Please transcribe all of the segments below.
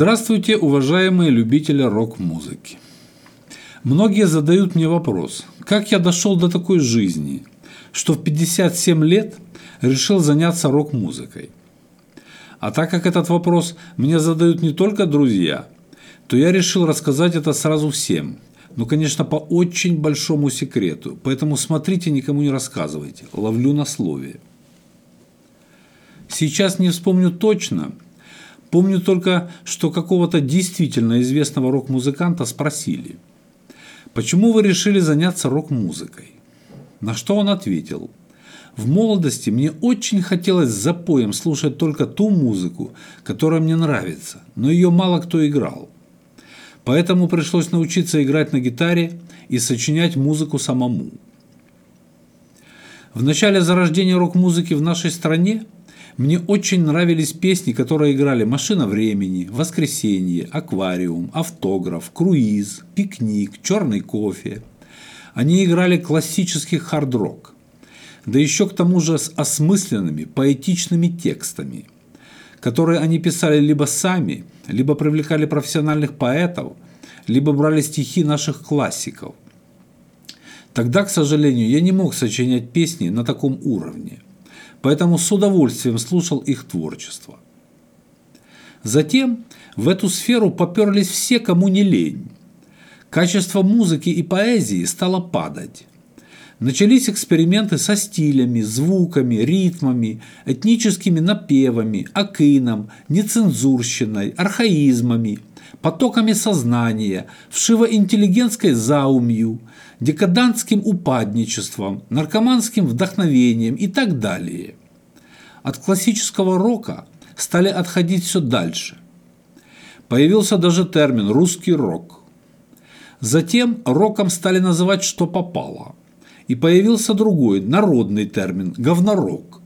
Здравствуйте, уважаемые любители рок-музыки. Многие задают мне вопрос, как я дошел до такой жизни, что в 57 лет решил заняться рок-музыкой. А так как этот вопрос мне задают не только друзья, то я решил рассказать это сразу всем. Ну, конечно, по очень большому секрету, поэтому смотрите, никому не рассказывайте, ловлю на слове. Сейчас не вспомню точно – Помню только, что какого-то действительно известного рок-музыканта спросили, «Почему вы решили заняться рок-музыкой?» На что он ответил, «В молодости мне очень хотелось за поем слушать только ту музыку, которая мне нравится, но ее мало кто играл. Поэтому пришлось научиться играть на гитаре и сочинять музыку самому». В начале зарождения рок-музыки в нашей стране – мне очень нравились песни, которые играли «Машина времени», «Воскресенье», «Аквариум», «Автограф», «Круиз», «Пикник», «Черный кофе». Они играли классический хард-рок. Да еще к тому же с осмысленными, поэтичными текстами, которые они писали либо сами, либо привлекали профессиональных поэтов, либо брали стихи наших классиков. Тогда, к сожалению, я не мог сочинять песни на таком уровне – поэтому с удовольствием слушал их творчество. Затем в эту сферу поперлись все, кому не лень. Качество музыки и поэзии стало падать. Начались эксперименты со стилями, звуками, ритмами, этническими напевами, акином, нецензурщиной, архаизмами, потоками сознания, вшивоинтеллигентской заумью, декадантским упадничеством, наркоманским вдохновением и так далее. От классического рока стали отходить все дальше. Появился даже термин «русский рок». Затем роком стали называть что попало. И появился другой, народный термин – говнорок.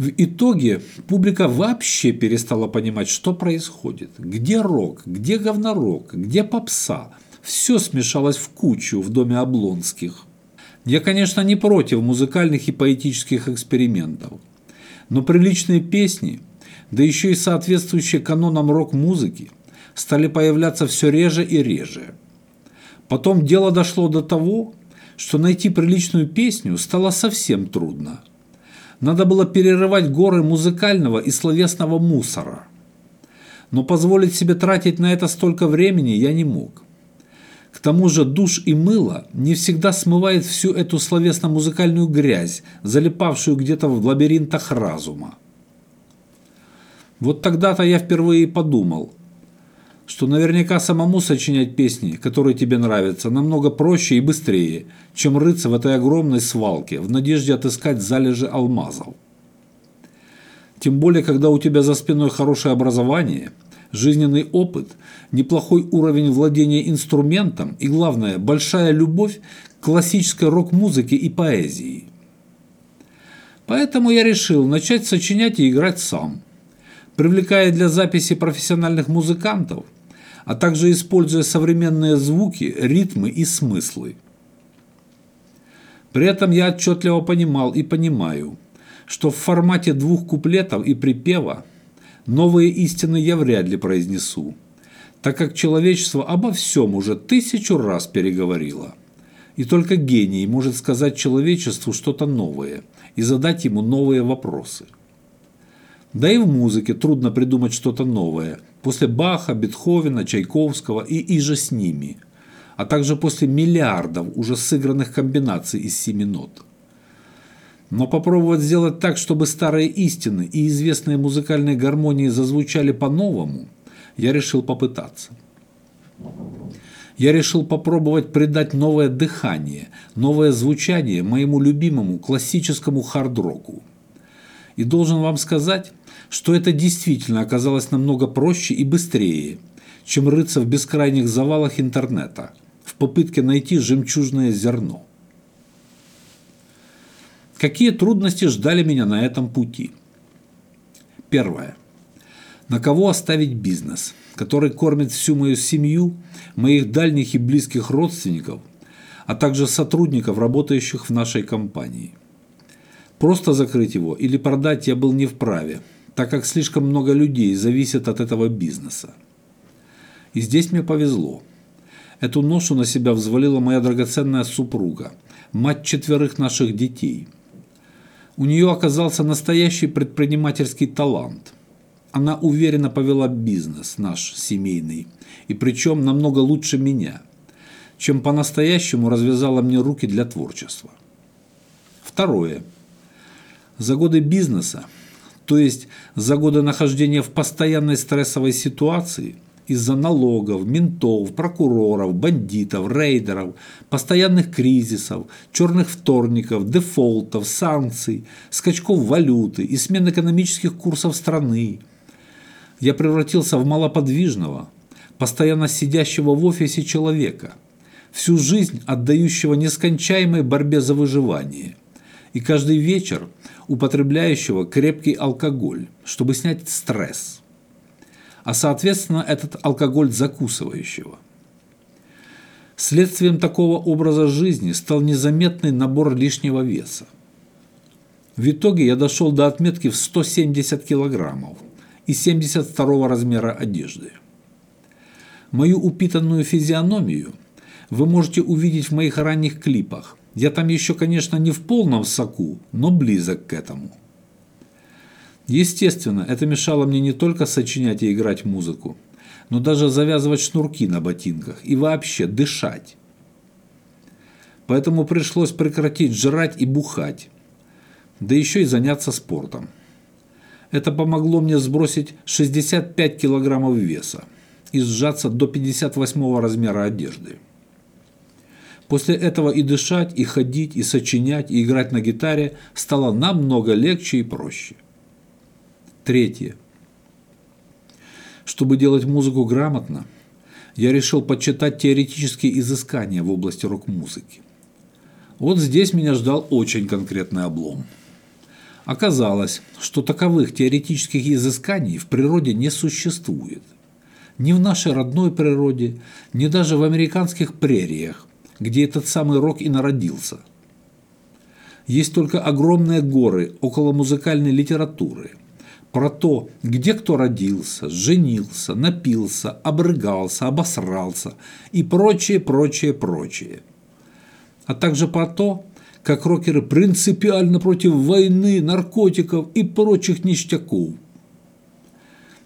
В итоге публика вообще перестала понимать, что происходит. Где рок, где говнорок, где попса – все смешалось в кучу в доме Облонских. Я, конечно, не против музыкальных и поэтических экспериментов, но приличные песни, да еще и соответствующие канонам рок-музыки, стали появляться все реже и реже. Потом дело дошло до того, что найти приличную песню стало совсем трудно. Надо было перерывать горы музыкального и словесного мусора. Но позволить себе тратить на это столько времени я не мог – к тому же душ и мыло не всегда смывает всю эту словесно-музыкальную грязь, залипавшую где-то в лабиринтах разума. Вот тогда-то я впервые подумал, что наверняка самому сочинять песни, которые тебе нравятся, намного проще и быстрее, чем рыться в этой огромной свалке в надежде отыскать залежи алмазов. Тем более, когда у тебя за спиной хорошее образование – жизненный опыт, неплохой уровень владения инструментом и, главное, большая любовь к классической рок-музыке и поэзии. Поэтому я решил начать сочинять и играть сам, привлекая для записи профессиональных музыкантов, а также используя современные звуки, ритмы и смыслы. При этом я отчетливо понимал и понимаю, что в формате двух куплетов и припева – Новые истины я вряд ли произнесу, так как человечество обо всем уже тысячу раз переговорило. И только гений может сказать человечеству что-то новое и задать ему новые вопросы. Да и в музыке трудно придумать что-то новое после Баха, Бетховена, Чайковского и иже с ними, а также после миллиардов уже сыгранных комбинаций из семи нот – но попробовать сделать так, чтобы старые истины и известные музыкальные гармонии зазвучали по-новому, я решил попытаться. Я решил попробовать придать новое дыхание, новое звучание моему любимому классическому хард-року. И должен вам сказать, что это действительно оказалось намного проще и быстрее, чем рыться в бескрайних завалах интернета в попытке найти жемчужное зерно. Какие трудности ждали меня на этом пути? Первое. На кого оставить бизнес, который кормит всю мою семью, моих дальних и близких родственников, а также сотрудников, работающих в нашей компании? Просто закрыть его или продать я был не вправе, так как слишком много людей зависит от этого бизнеса. И здесь мне повезло. Эту ношу на себя взвалила моя драгоценная супруга, мать четверых наших детей. У нее оказался настоящий предпринимательский талант. Она уверенно повела бизнес наш семейный, и причем намного лучше меня, чем по-настоящему развязала мне руки для творчества. Второе. За годы бизнеса, то есть за годы нахождения в постоянной стрессовой ситуации – из-за налогов, ментов, прокуроров, бандитов, рейдеров, постоянных кризисов, черных вторников, дефолтов, санкций, скачков валюты и смен экономических курсов страны. Я превратился в малоподвижного, постоянно сидящего в офисе человека, всю жизнь отдающего нескончаемой борьбе за выживание и каждый вечер употребляющего крепкий алкоголь, чтобы снять стресс – а соответственно этот алкоголь закусывающего. Следствием такого образа жизни стал незаметный набор лишнего веса. В итоге я дошел до отметки в 170 килограммов и 72 размера одежды. Мою упитанную физиономию вы можете увидеть в моих ранних клипах. Я там еще, конечно, не в полном соку, но близок к этому. Естественно, это мешало мне не только сочинять и играть музыку, но даже завязывать шнурки на ботинках и вообще дышать. Поэтому пришлось прекратить жрать и бухать, да еще и заняться спортом. Это помогло мне сбросить 65 килограммов веса и сжаться до 58 размера одежды. После этого и дышать, и ходить, и сочинять, и играть на гитаре стало намного легче и проще. Третье. Чтобы делать музыку грамотно, я решил почитать теоретические изыскания в области рок-музыки. Вот здесь меня ждал очень конкретный облом. Оказалось, что таковых теоретических изысканий в природе не существует. Ни в нашей родной природе, ни даже в американских прериях, где этот самый рок и народился. Есть только огромные горы около музыкальной литературы – про то, где кто родился, женился, напился, обрыгался, обосрался и прочее, прочее, прочее. А также про то, как рокеры принципиально против войны, наркотиков и прочих ништяков.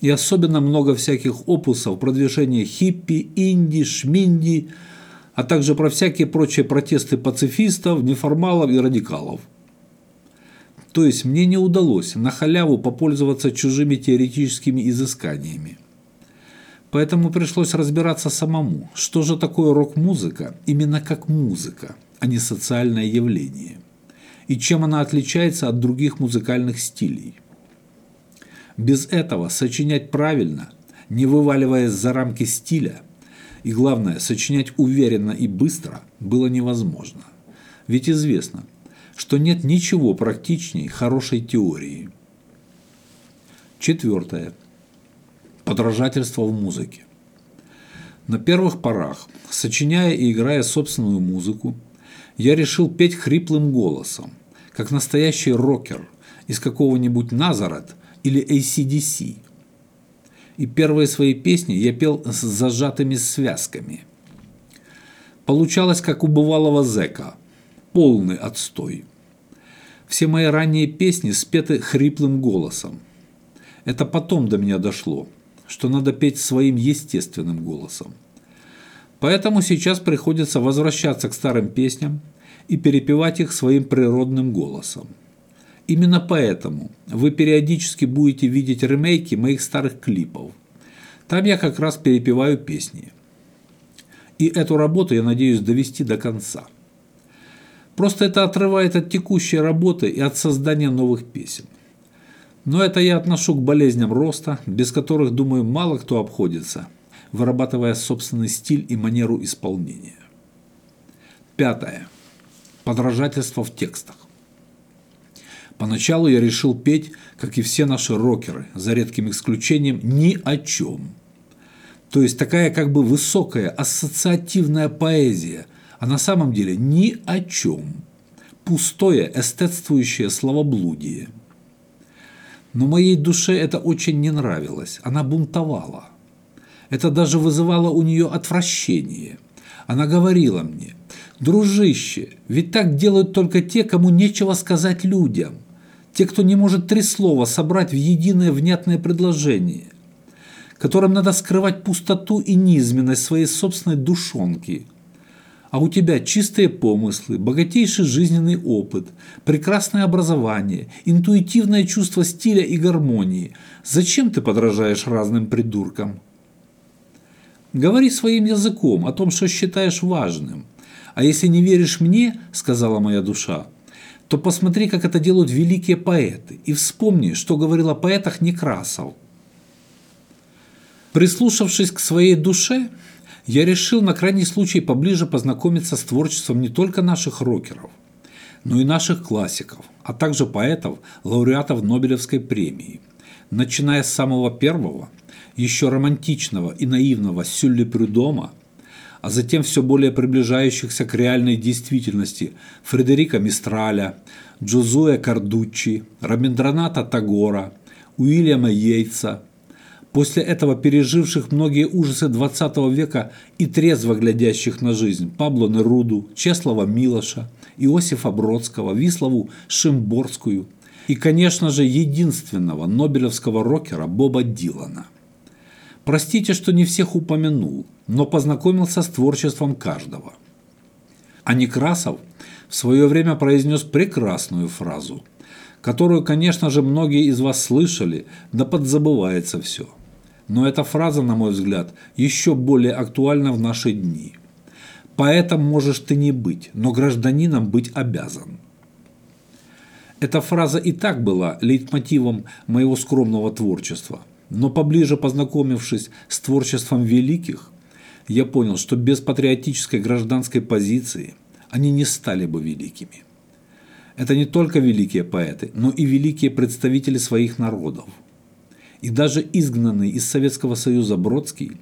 И особенно много всяких опусов продвижения хиппи, инди, шминди, а также про всякие прочие протесты пацифистов, неформалов и радикалов – то есть мне не удалось на халяву попользоваться чужими теоретическими изысканиями. Поэтому пришлось разбираться самому, что же такое рок-музыка именно как музыка, а не социальное явление, и чем она отличается от других музыкальных стилей. Без этого сочинять правильно, не вываливаясь за рамки стиля, и главное, сочинять уверенно и быстро было невозможно. Ведь известно – что нет ничего практичнее хорошей теории. Четвертое. Подражательство в музыке. На первых порах, сочиняя и играя собственную музыку, я решил петь хриплым голосом, как настоящий рокер из какого-нибудь Назарет или ACDC. И первые свои песни я пел с зажатыми связками. Получалось, как у бывалого зэка – полный отстой. Все мои ранние песни спеты хриплым голосом. Это потом до меня дошло, что надо петь своим естественным голосом. Поэтому сейчас приходится возвращаться к старым песням и перепевать их своим природным голосом. Именно поэтому вы периодически будете видеть ремейки моих старых клипов. Там я как раз перепеваю песни. И эту работу я надеюсь довести до конца. Просто это отрывает от текущей работы и от создания новых песен. Но это я отношу к болезням роста, без которых, думаю, мало кто обходится, вырабатывая собственный стиль и манеру исполнения. Пятое. Подражательство в текстах. Поначалу я решил петь, как и все наши рокеры, за редким исключением, ни о чем. То есть такая как бы высокая ассоциативная поэзия – а на самом деле ни о чем. Пустое, эстетствующее словоблудие. Но моей душе это очень не нравилось, она бунтовала. Это даже вызывало у нее отвращение. Она говорила мне, «Дружище, ведь так делают только те, кому нечего сказать людям, те, кто не может три слова собрать в единое внятное предложение, которым надо скрывать пустоту и низменность своей собственной душонки. А у тебя чистые помыслы, богатейший жизненный опыт, прекрасное образование, интуитивное чувство стиля и гармонии. Зачем ты подражаешь разным придуркам?» Говори своим языком о том, что считаешь важным. А если не веришь мне, сказала моя душа, то посмотри, как это делают великие поэты, и вспомни, что говорил о поэтах Некрасов. Прислушавшись к своей душе, я решил на крайний случай поближе познакомиться с творчеством не только наших рокеров, но и наших классиков, а также поэтов, лауреатов Нобелевской премии, начиная с самого первого – еще романтичного и наивного Сюлли Прюдома, а затем все более приближающихся к реальной действительности. Фредерика Мистраля, Джозуэ Кардуччи, Раминдраната Тагора, Уильяма Йейтса, после этого переживших многие ужасы XX века и трезво глядящих на жизнь Пабло Неруду, Чеслова Милоша, Иосифа Бродского, Вислову Шимборскую и, конечно же, единственного нобелевского рокера Боба Дилана – Простите, что не всех упомянул, но познакомился с творчеством каждого. А Некрасов в свое время произнес прекрасную фразу, которую, конечно же, многие из вас слышали, да подзабывается все. Но эта фраза, на мой взгляд, еще более актуальна в наши дни. Поэтом можешь ты не быть, но гражданином быть обязан. Эта фраза и так была лейтмотивом моего скромного творчества – но поближе познакомившись с творчеством великих, я понял, что без патриотической гражданской позиции они не стали бы великими. Это не только великие поэты, но и великие представители своих народов. И даже изгнанный из Советского Союза Бродский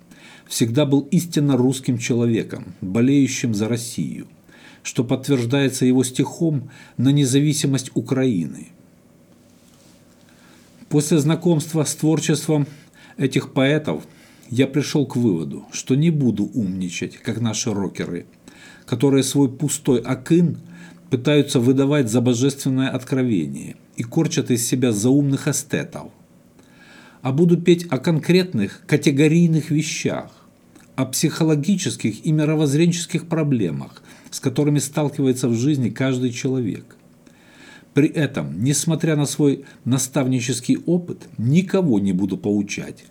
всегда был истинно русским человеком, болеющим за Россию, что подтверждается его стихом на независимость Украины – После знакомства с творчеством этих поэтов я пришел к выводу, что не буду умничать, как наши рокеры, которые свой пустой акын пытаются выдавать за божественное откровение и корчат из себя заумных эстетов. А буду петь о конкретных категорийных вещах, о психологических и мировоззренческих проблемах, с которыми сталкивается в жизни каждый человек – при этом, несмотря на свой наставнический опыт, никого не буду поучать,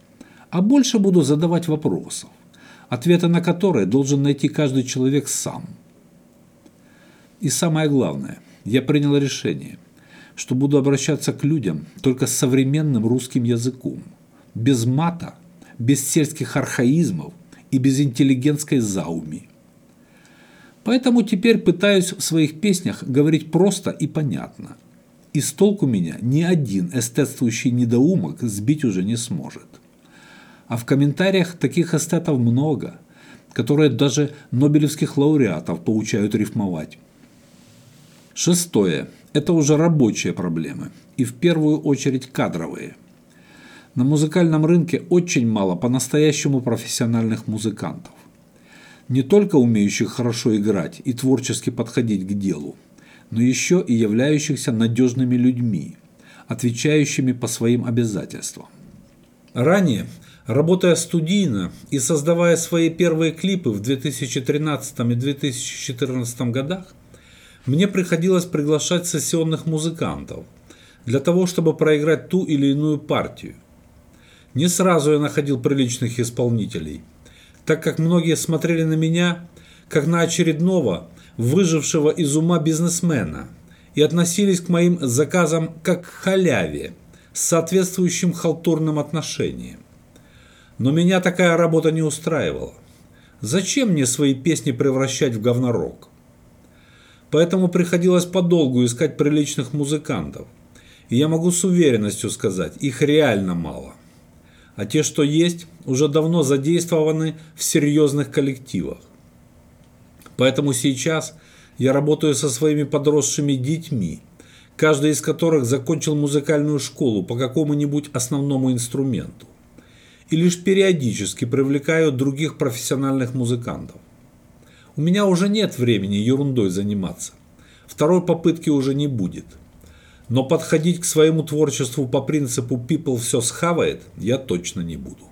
а больше буду задавать вопросов, ответы на которые должен найти каждый человек сам. И самое главное, я принял решение, что буду обращаться к людям только с современным русским языком, без мата, без сельских архаизмов и без интеллигентской зауми. Поэтому теперь пытаюсь в своих песнях говорить просто и понятно. И с толку меня ни один эстетствующий недоумок сбить уже не сможет. А в комментариях таких эстетов много, которые даже нобелевских лауреатов поучают рифмовать. Шестое. Это уже рабочие проблемы. И в первую очередь кадровые. На музыкальном рынке очень мало по-настоящему профессиональных музыкантов не только умеющих хорошо играть и творчески подходить к делу, но еще и являющихся надежными людьми, отвечающими по своим обязательствам. Ранее, работая студийно и создавая свои первые клипы в 2013 и 2014 годах, мне приходилось приглашать сессионных музыкантов для того, чтобы проиграть ту или иную партию. Не сразу я находил приличных исполнителей – так как многие смотрели на меня как на очередного выжившего из ума бизнесмена и относились к моим заказам как к халяве с соответствующим халтурным отношением. Но меня такая работа не устраивала. Зачем мне свои песни превращать в говнорок? Поэтому приходилось подолгу искать приличных музыкантов. И я могу с уверенностью сказать, их реально мало а те, что есть, уже давно задействованы в серьезных коллективах. Поэтому сейчас я работаю со своими подросшими детьми, каждый из которых закончил музыкальную школу по какому-нибудь основному инструменту. и лишь периодически привлекаю других профессиональных музыкантов. У меня уже нет времени ерундой заниматься. Второй попытки уже не будет. Но подходить к своему творчеству по принципу «people все схавает» я точно не буду,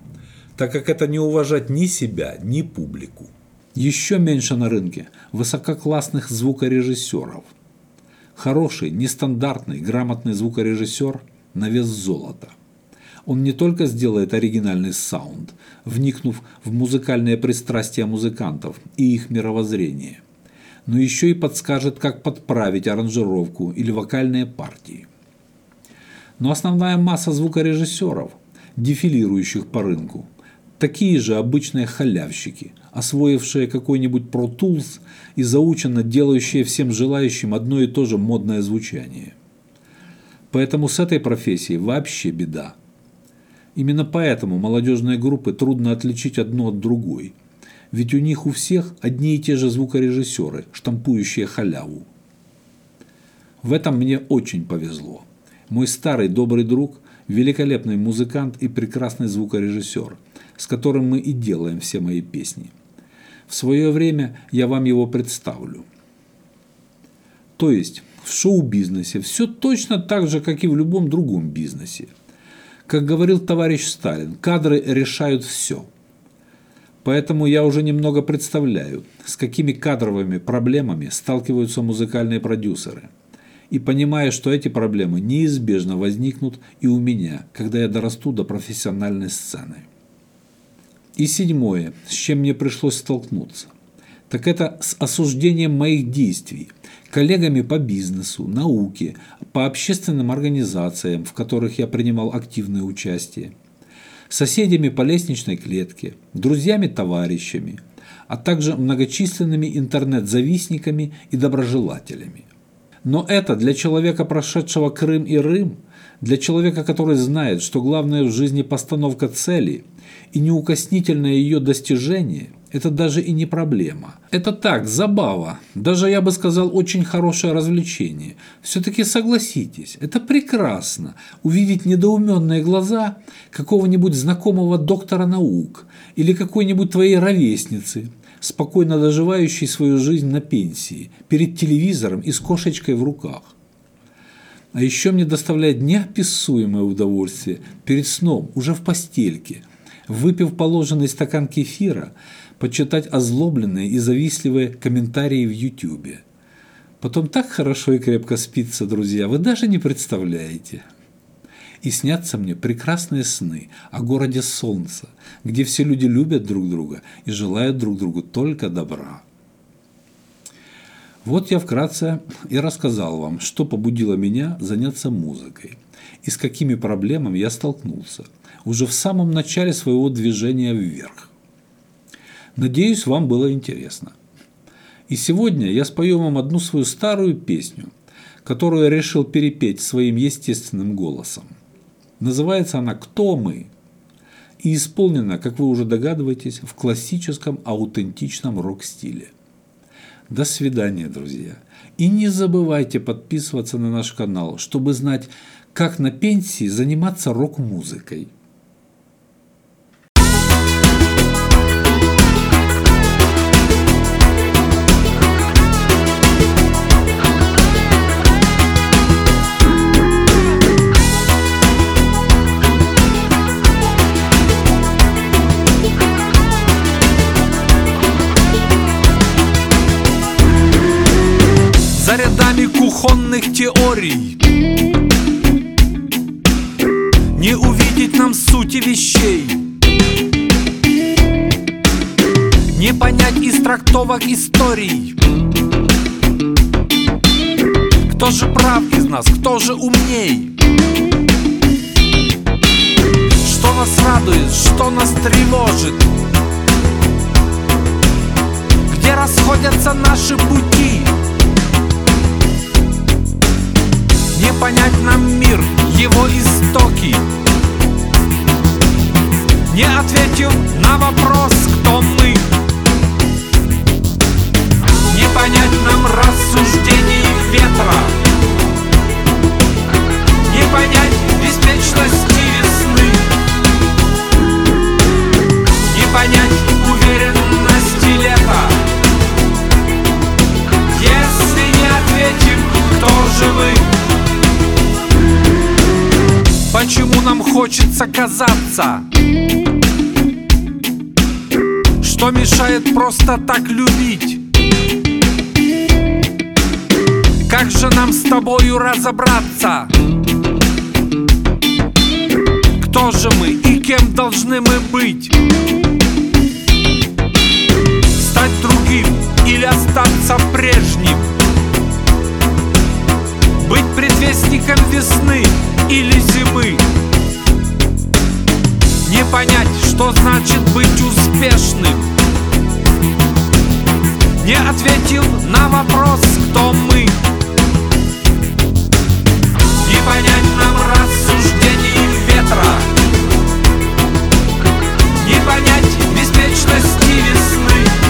так как это не уважать ни себя, ни публику. Еще меньше на рынке высококлассных звукорежиссеров. Хороший, нестандартный, грамотный звукорежиссер на вес золота. Он не только сделает оригинальный саунд, вникнув в музыкальные пристрастия музыкантов и их мировоззрение, но еще и подскажет, как подправить аранжировку или вокальные партии. Но основная масса звукорежиссеров, дефилирующих по рынку, такие же обычные халявщики, освоившие какой-нибудь Pro Tools и заученно делающие всем желающим одно и то же модное звучание. Поэтому с этой профессией вообще беда. Именно поэтому молодежные группы трудно отличить одну от другой. Ведь у них у всех одни и те же звукорежиссеры, штампующие халяву. В этом мне очень повезло. Мой старый добрый друг, великолепный музыкант и прекрасный звукорежиссер – с которым мы и делаем все мои песни. В свое время я вам его представлю. То есть в шоу-бизнесе все точно так же, как и в любом другом бизнесе. Как говорил товарищ Сталин, кадры решают все. Поэтому я уже немного представляю, с какими кадровыми проблемами сталкиваются музыкальные продюсеры. И понимаю, что эти проблемы неизбежно возникнут и у меня, когда я дорасту до профессиональной сцены. И седьмое, с чем мне пришлось столкнуться, так это с осуждением моих действий коллегами по бизнесу, науке, по общественным организациям, в которых я принимал активное участие, соседями по лестничной клетке, друзьями-товарищами, а также многочисленными интернет-завистниками и доброжелателями. Но это для человека, прошедшего Крым и Рым, для человека, который знает, что главное в жизни постановка цели – и неукоснительное ее достижение – это даже и не проблема. Это так, забава, даже я бы сказал, очень хорошее развлечение. Все-таки согласитесь, это прекрасно – увидеть недоуменные глаза какого-нибудь знакомого доктора наук или какой-нибудь твоей ровесницы, спокойно доживающей свою жизнь на пенсии, перед телевизором и с кошечкой в руках. А еще мне доставляет неописуемое удовольствие перед сном, уже в постельке – выпив положенный стакан кефира, почитать озлобленные и завистливые комментарии в Ютубе. Потом так хорошо и крепко спится, друзья, вы даже не представляете. И снятся мне прекрасные сны о городе солнца, где все люди любят друг друга и желают друг другу только добра. Вот я вкратце и рассказал вам, что побудило меня заняться музыкой и с какими проблемами я столкнулся – уже в самом начале своего движения вверх. Надеюсь, вам было интересно. И сегодня я спою вам одну свою старую песню, которую я решил перепеть своим естественным голосом. Называется она «Кто мы?» и исполнена, как вы уже догадываетесь, в классическом аутентичном рок-стиле. До свидания, друзья. И не забывайте подписываться на наш канал, чтобы знать, как на пенсии заниматься рок-музыкой. Теорий. Не увидеть нам сути вещей. Не понять из трактовок историй. Кто же прав из нас, кто же умней? Что нас радует, что нас тревожит? Где расходятся наши пути понять нам мир, его истоки. Не ответим на вопрос, кто мы. Не понять нам рассуждений ветра. Не понять беспечности весны. Не понять уверенности лета. Если не ответим, кто же мы? Хочется казаться Что мешает просто так любить Как же нам с тобою разобраться? Кто же мы и кем должны мы быть? Стать другим или остаться прежним? Быть предвестником весны или зимы. Не понять, что значит быть успешным. Не ответил на вопрос, кто мы. Не понять нам рассуждений ветра. Не понять беспечности весны.